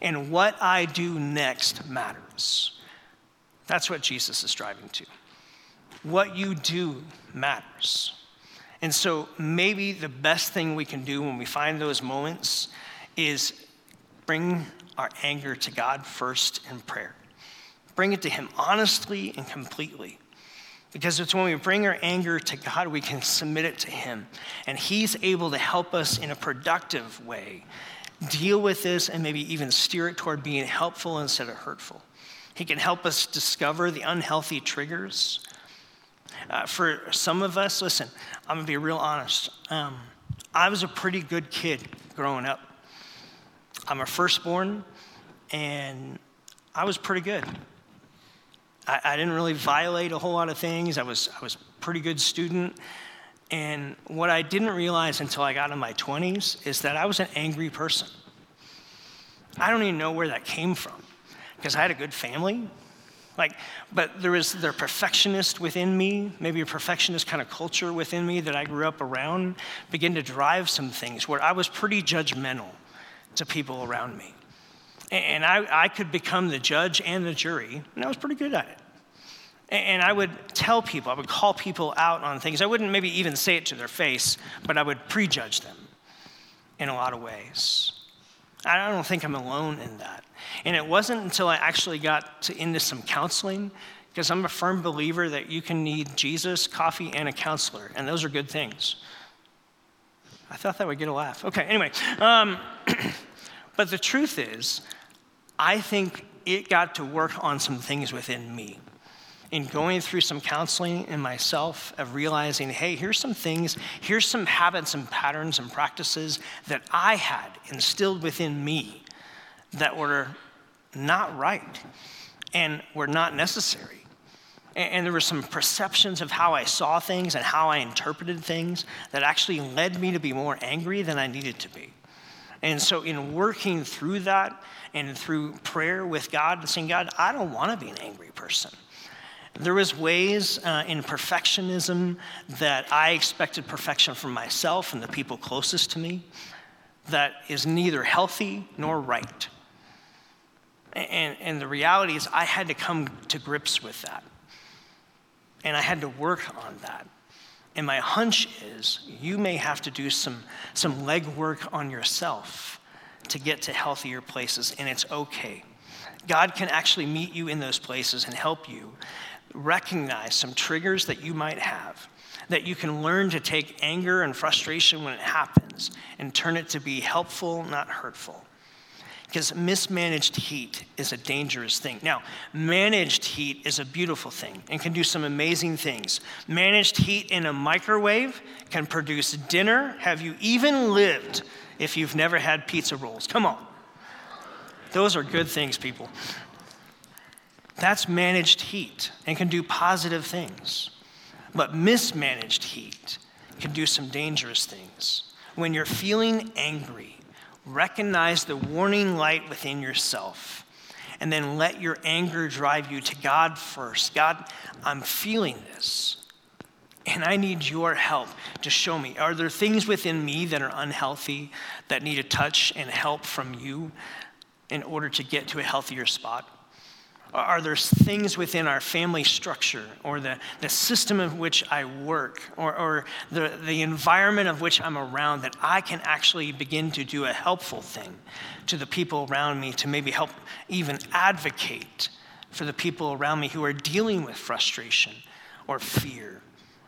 And what I do next matters. That's what Jesus is striving to. What you do matters. And so maybe the best thing we can do when we find those moments is bring our anger to God first in prayer. Bring it to Him honestly and completely. Because it's when we bring our anger to God, we can submit it to Him. And He's able to help us in a productive way deal with this and maybe even steer it toward being helpful instead of hurtful. He can help us discover the unhealthy triggers. Uh, for some of us, listen, I'm gonna be real honest. Um, I was a pretty good kid growing up. I'm a firstborn, and I was pretty good. I, I didn't really violate a whole lot of things. I was, I was a pretty good student. And what I didn't realize until I got in my 20s is that I was an angry person. I don't even know where that came from because I had a good family. Like, but there was the perfectionist within me, maybe a perfectionist kind of culture within me that I grew up around, began to drive some things where I was pretty judgmental to people around me. And I, I could become the judge and the jury, and I was pretty good at it. And I would tell people, I would call people out on things. I wouldn't maybe even say it to their face, but I would prejudge them in a lot of ways. I don't think I'm alone in that. And it wasn't until I actually got to, into some counseling, because I'm a firm believer that you can need Jesus, coffee, and a counselor, and those are good things. I thought that would get a laugh. Okay, anyway. Um, but the truth is, I think it got to work on some things within me. In going through some counseling in myself, of realizing, hey, here's some things, here's some habits and patterns and practices that I had instilled within me that were not right and were not necessary. And there were some perceptions of how I saw things and how I interpreted things that actually led me to be more angry than I needed to be. And so, in working through that and through prayer with God and saying, God, I don't want to be an angry person. There was ways uh, in perfectionism that I expected perfection from myself and the people closest to me that is neither healthy nor right. And, and the reality is, I had to come to grips with that. And I had to work on that. And my hunch is you may have to do some, some legwork on yourself to get to healthier places, and it's okay. God can actually meet you in those places and help you recognize some triggers that you might have that you can learn to take anger and frustration when it happens and turn it to be helpful, not hurtful. Because mismanaged heat is a dangerous thing. Now, managed heat is a beautiful thing and can do some amazing things. Managed heat in a microwave can produce dinner. Have you even lived if you've never had pizza rolls? Come on. Those are good things, people. That's managed heat and can do positive things. But mismanaged heat can do some dangerous things. When you're feeling angry, recognize the warning light within yourself and then let your anger drive you to God first. God, I'm feeling this. And I need your help to show me. Are there things within me that are unhealthy that need a touch and help from you in order to get to a healthier spot? Are there things within our family structure or the, the system of which I work or, or the, the environment of which I'm around that I can actually begin to do a helpful thing to the people around me to maybe help even advocate for the people around me who are dealing with frustration or fear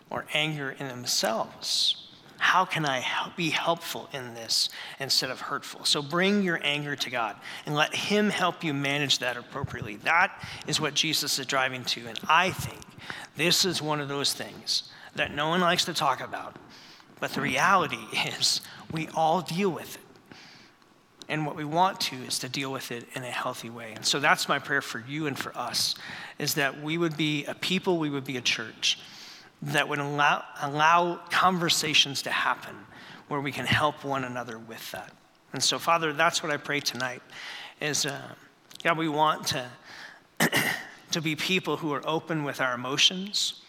or anger in themselves? How can I be helpful in this instead of hurtful? So bring your anger to God and let Him help you manage that appropriately. That is what Jesus is driving to. And I think this is one of those things that no one likes to talk about. But the reality is, we all deal with it. And what we want to is to deal with it in a healthy way. And so that's my prayer for you and for us is that we would be a people, we would be a church that would allow, allow conversations to happen where we can help one another with that. And so, Father, that's what I pray tonight is, uh, God, we want to, to be people who are open with our emotions,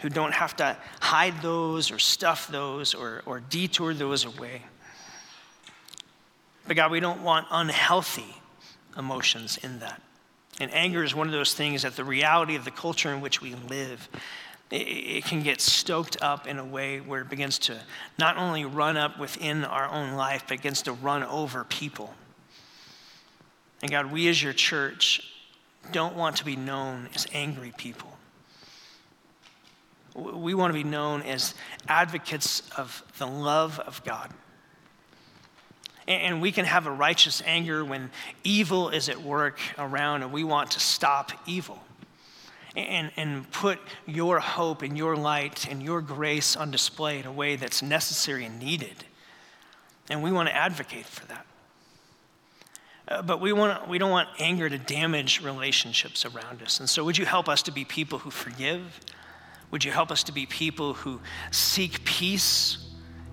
who don't have to hide those or stuff those or, or detour those away. But God, we don't want unhealthy emotions in that. And anger is one of those things that the reality of the culture in which we live it, can get stoked up in a way where it begins to not only run up within our own life, but begins to run over people. And God, we as your church don't want to be known as angry people. We want to be known as advocates of the love of God. And we can have a righteous anger when evil is at work around and we want to stop evil and, and put your hope and your light and your grace on display in a way that's necessary and needed. And we want to advocate for that. Uh, but we, want, we don't want anger to damage relationships around us. And so, would you help us to be people who forgive? Would you help us to be people who seek peace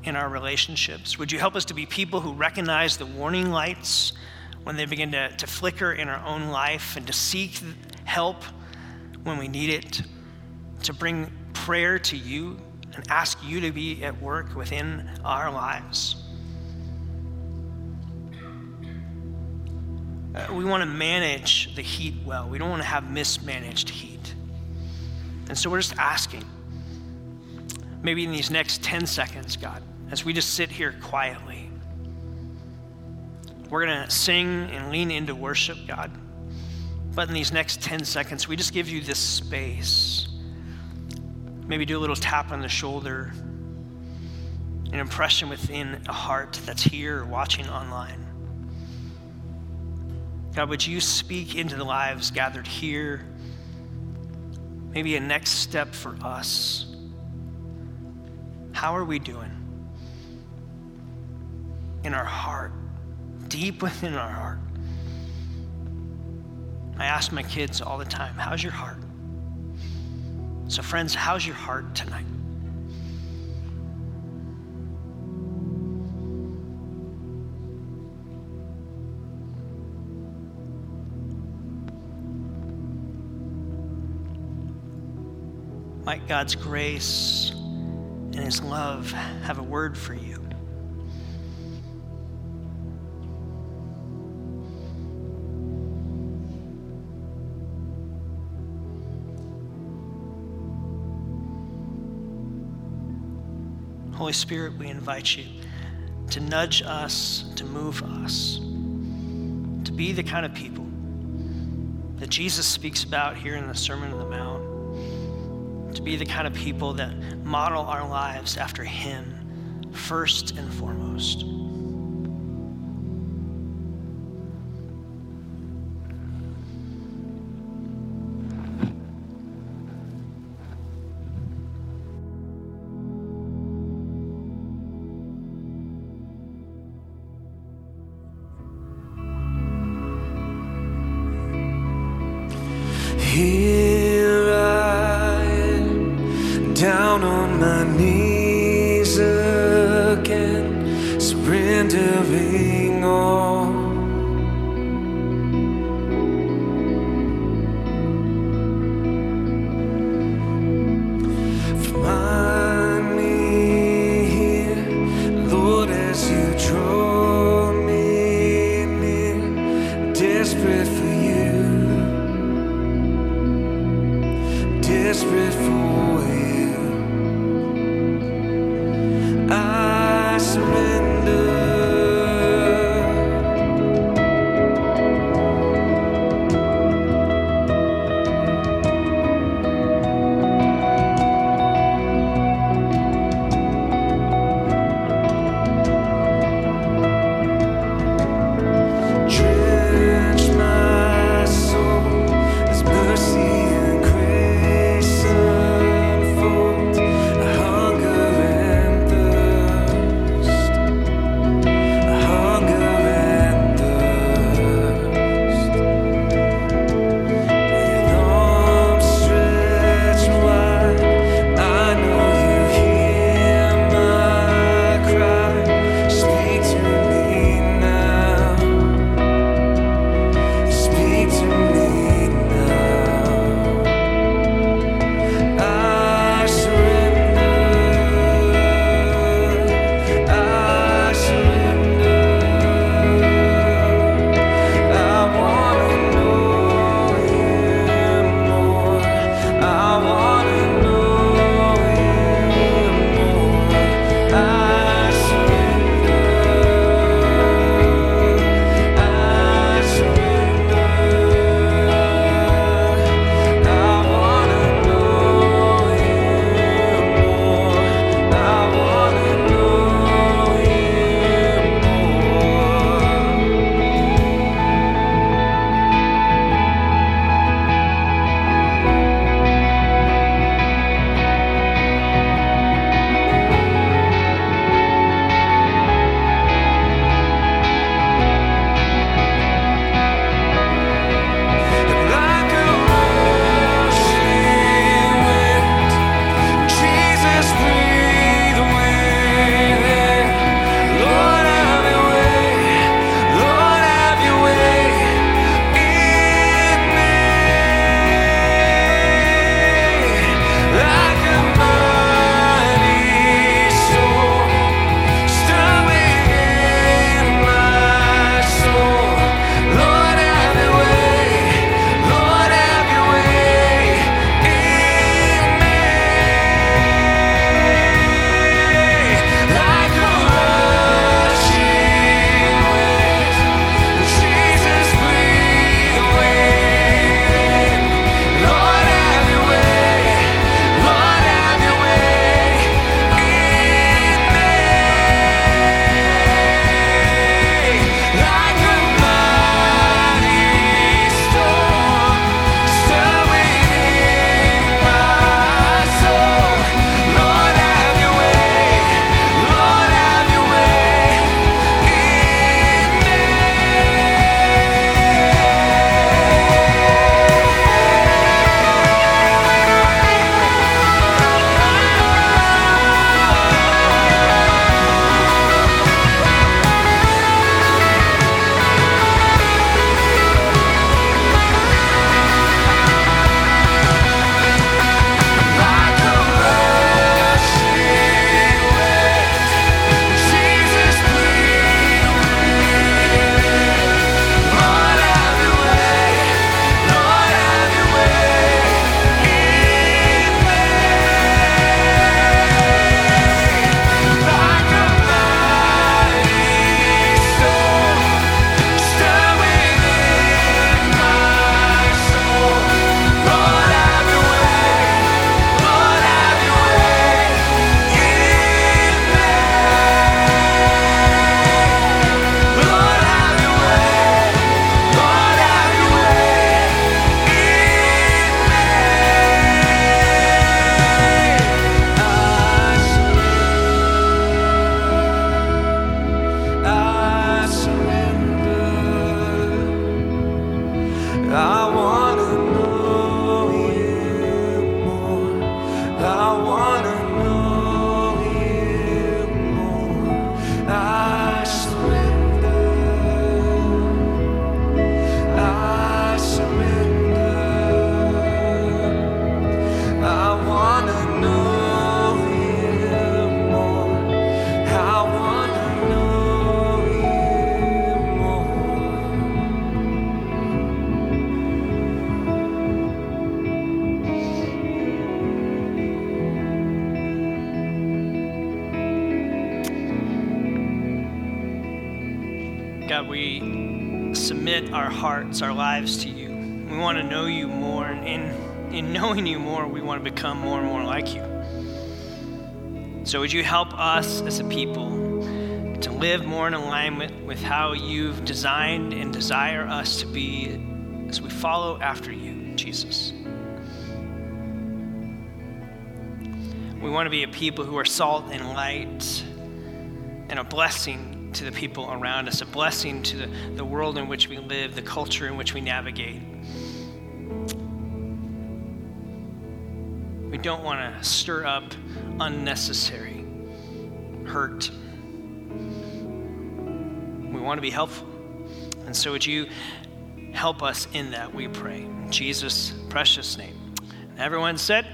in our relationships? Would you help us to be people who recognize the warning lights when they begin to, to flicker in our own life and to seek help when we need it, to bring prayer to you and ask you to be at work within our lives. Uh, we want to manage the heat well. We don't want to have mismanaged heat. And so we're just asking, maybe in these next 10 seconds, God, as we just sit here quietly, we're going to sing and lean into worship, God. But in these next 10 seconds, we just give you this space. Maybe do a little tap on the shoulder, an impression within a heart that's here watching online. God, would you speak into the lives gathered here? Maybe a next step for us. How are we doing? In our heart, deep within our heart. I ask my kids all the time, How's your heart? So, friends, how's your heart tonight? Might God's grace and His love have a word for you. Holy Spirit, we invite you to nudge us, to move us, to be the kind of people that Jesus speaks about here in the Sermon on the Mount, to be the kind of people that model our lives after Him first and foremost. Surrendering all. So, would you help us as a people to live more in alignment with how you've designed and desire us to be as we follow after you, Jesus? We want to be a people who are salt and light and a blessing to the people around us, a blessing to the, the world in which we live, the culture in which we navigate. Don't want to stir up unnecessary hurt. We want to be helpful. And so, would you help us in that, we pray. In Jesus' precious name. Everyone said,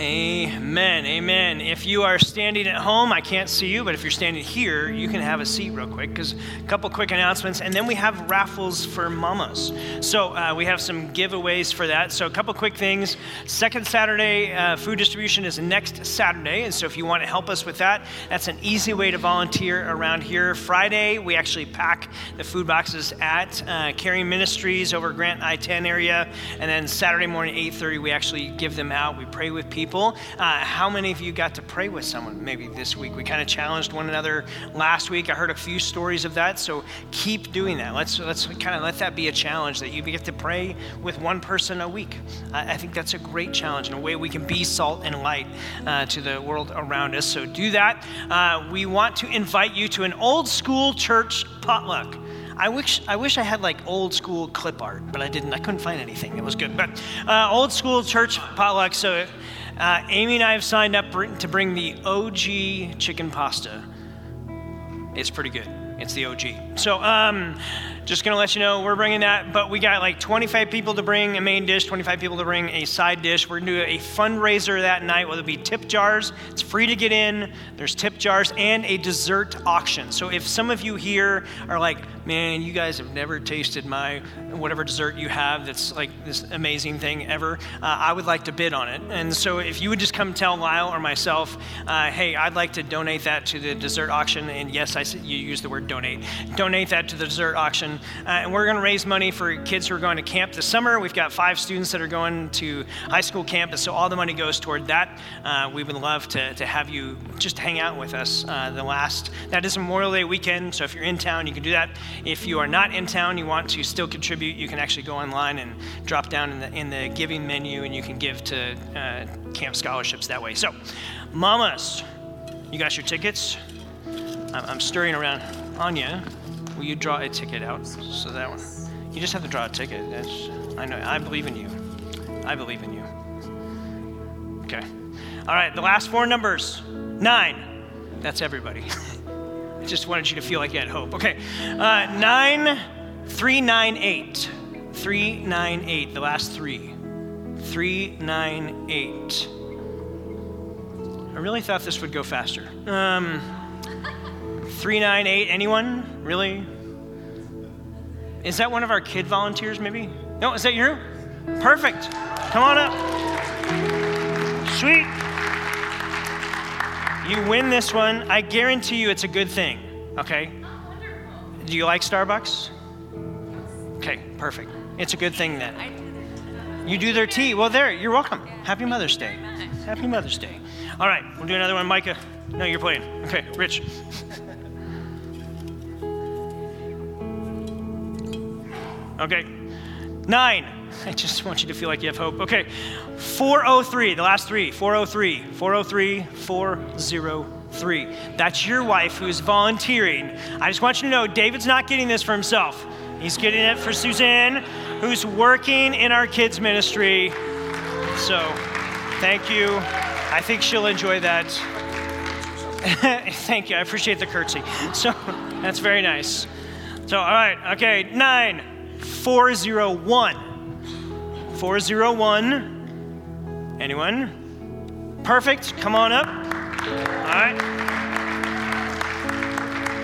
Amen. Amen. If you are standing at home, I can't see you, but if you're standing here, you can have a seat real quick because a couple quick announcements, and then we have raffles for mamas. So uh, we have some giveaways for that. So a couple quick things. Second Saturday uh, food distribution is next Saturday, and so if you want to help us with that, that's an easy way to volunteer around here. Friday, we actually pack the food boxes at uh, Caring Ministries over Grant I-10 area, and then Saturday morning 8:30, we actually give them out. We pray with people. Uh, how many of you got to pray with someone maybe this week? We kind of challenged one another last week. I heard a few stories of that, so keep doing that. Let's let's kind of let that be a challenge that you get to pray with one person a week. I, I think that's a great challenge and a way we can be salt and light uh, to the world around us. So do that. Uh, we want to invite you to an old school church potluck. I wish I wish I had like old school clip art, but I didn't. I couldn't find anything. It was good, but uh, old school church potluck. So uh, Amy and I have signed up to bring the OG chicken pasta. It's pretty good. It's the OG. So, um, just gonna let you know we're bringing that, but we got like 25 people to bring a main dish, 25 people to bring a side dish. We're gonna do a fundraiser that night, whether it be tip jars, it's free to get in, there's tip jars, and a dessert auction. So if some of you here are like, man, you guys have never tasted my whatever dessert you have that's like this amazing thing ever, uh, I would like to bid on it. And so if you would just come tell Lyle or myself, uh, hey, I'd like to donate that to the dessert auction, and yes, I you use the word donate, donate that to the dessert auction, uh, and we're going to raise money for kids who are going to camp this summer. We've got five students that are going to high school campus, so all the money goes toward that. Uh, we would love to, to have you just hang out with us uh, the last, that is Memorial Day weekend, so if you're in town, you can do that. If you are not in town, you want to still contribute, you can actually go online and drop down in the, in the giving menu and you can give to uh, camp scholarships that way. So, mamas, you got your tickets? I'm, I'm stirring around. Anya, will you draw a ticket out? So that one. You just have to draw a ticket. I know. I believe in you. I believe in you. Okay. All right. The last four numbers. Nine. That's everybody. I just wanted you to feel like you had hope. Okay. Uh, nine, three, nine, eight. Three, nine, eight. The last three. Three, nine, eight. I really thought this would go faster. Um, 398, anyone? Really? Is that one of our kid volunteers, maybe? No, is that you? Perfect. Come on up. Sweet. You win this one. I guarantee you it's a good thing, okay? Do you like Starbucks? Okay, perfect. It's a good thing then. You do their tea. Well, there, you're welcome. Happy Mother's Day. Happy Mother's Day. All right, we'll do another one. Micah. No, you're playing. Okay, Rich. Okay. Nine. I just want you to feel like you have hope. Okay. 403, the last three. 403, 403, 403. That's your wife who's volunteering. I just want you to know David's not getting this for himself. He's getting it for Suzanne, who's working in our kids' ministry. So, thank you. I think she'll enjoy that. thank you. I appreciate the curtsy. So, that's very nice. So, all right. Okay. Nine. 401. 401. Anyone? Perfect. Come on up. All right.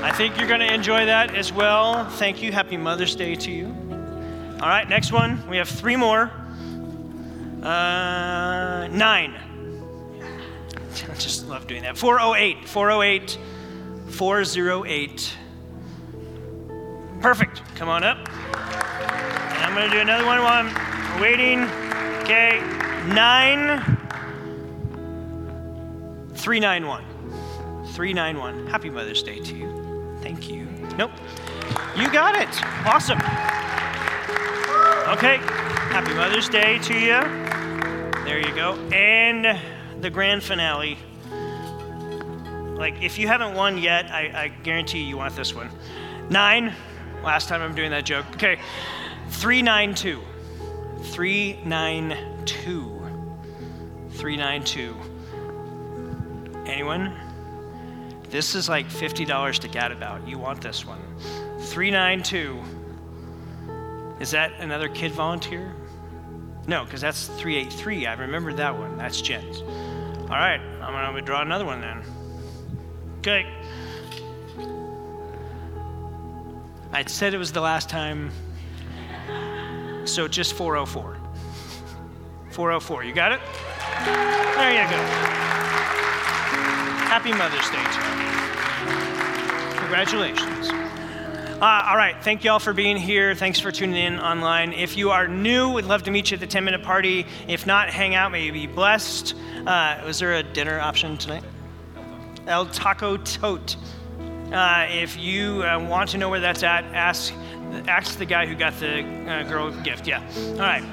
I think you're going to enjoy that as well. Thank you. Happy Mother's Day to you. All right, next one. We have three more. Uh, nine. I just love doing that. 408. 408. 408. Perfect. Come on up. And I'm going to do another one while I'm waiting. Okay. Nine. 391. 391. Happy Mother's Day to you. Thank you. Nope. You got it. Awesome. Okay. Happy Mother's Day to you. There you go. And the grand finale. Like, if you haven't won yet, I, I guarantee you want this one. Nine. Last time I'm doing that joke. Okay. 392. 392. 392. Anyone? This is like $50 to get about. You want this one. 392. Is that another kid volunteer? No, because that's 383. I remember that one. That's Jen's. All right, I'm going to draw another one then. Okay. I said it was the last time, so just 404. 404. You got it? There you go. Happy Mother's Day to you. Congratulations. Uh, all right, thank you all for being here. Thanks for tuning in online. If you are new, we'd love to meet you at the 10 minute party. If not, hang out, may you be blessed. Uh, was there a dinner option tonight? El Taco Tote. Uh, if you uh, want to know where that's at, ask, ask the guy who got the uh, girl gift. Yeah. All right.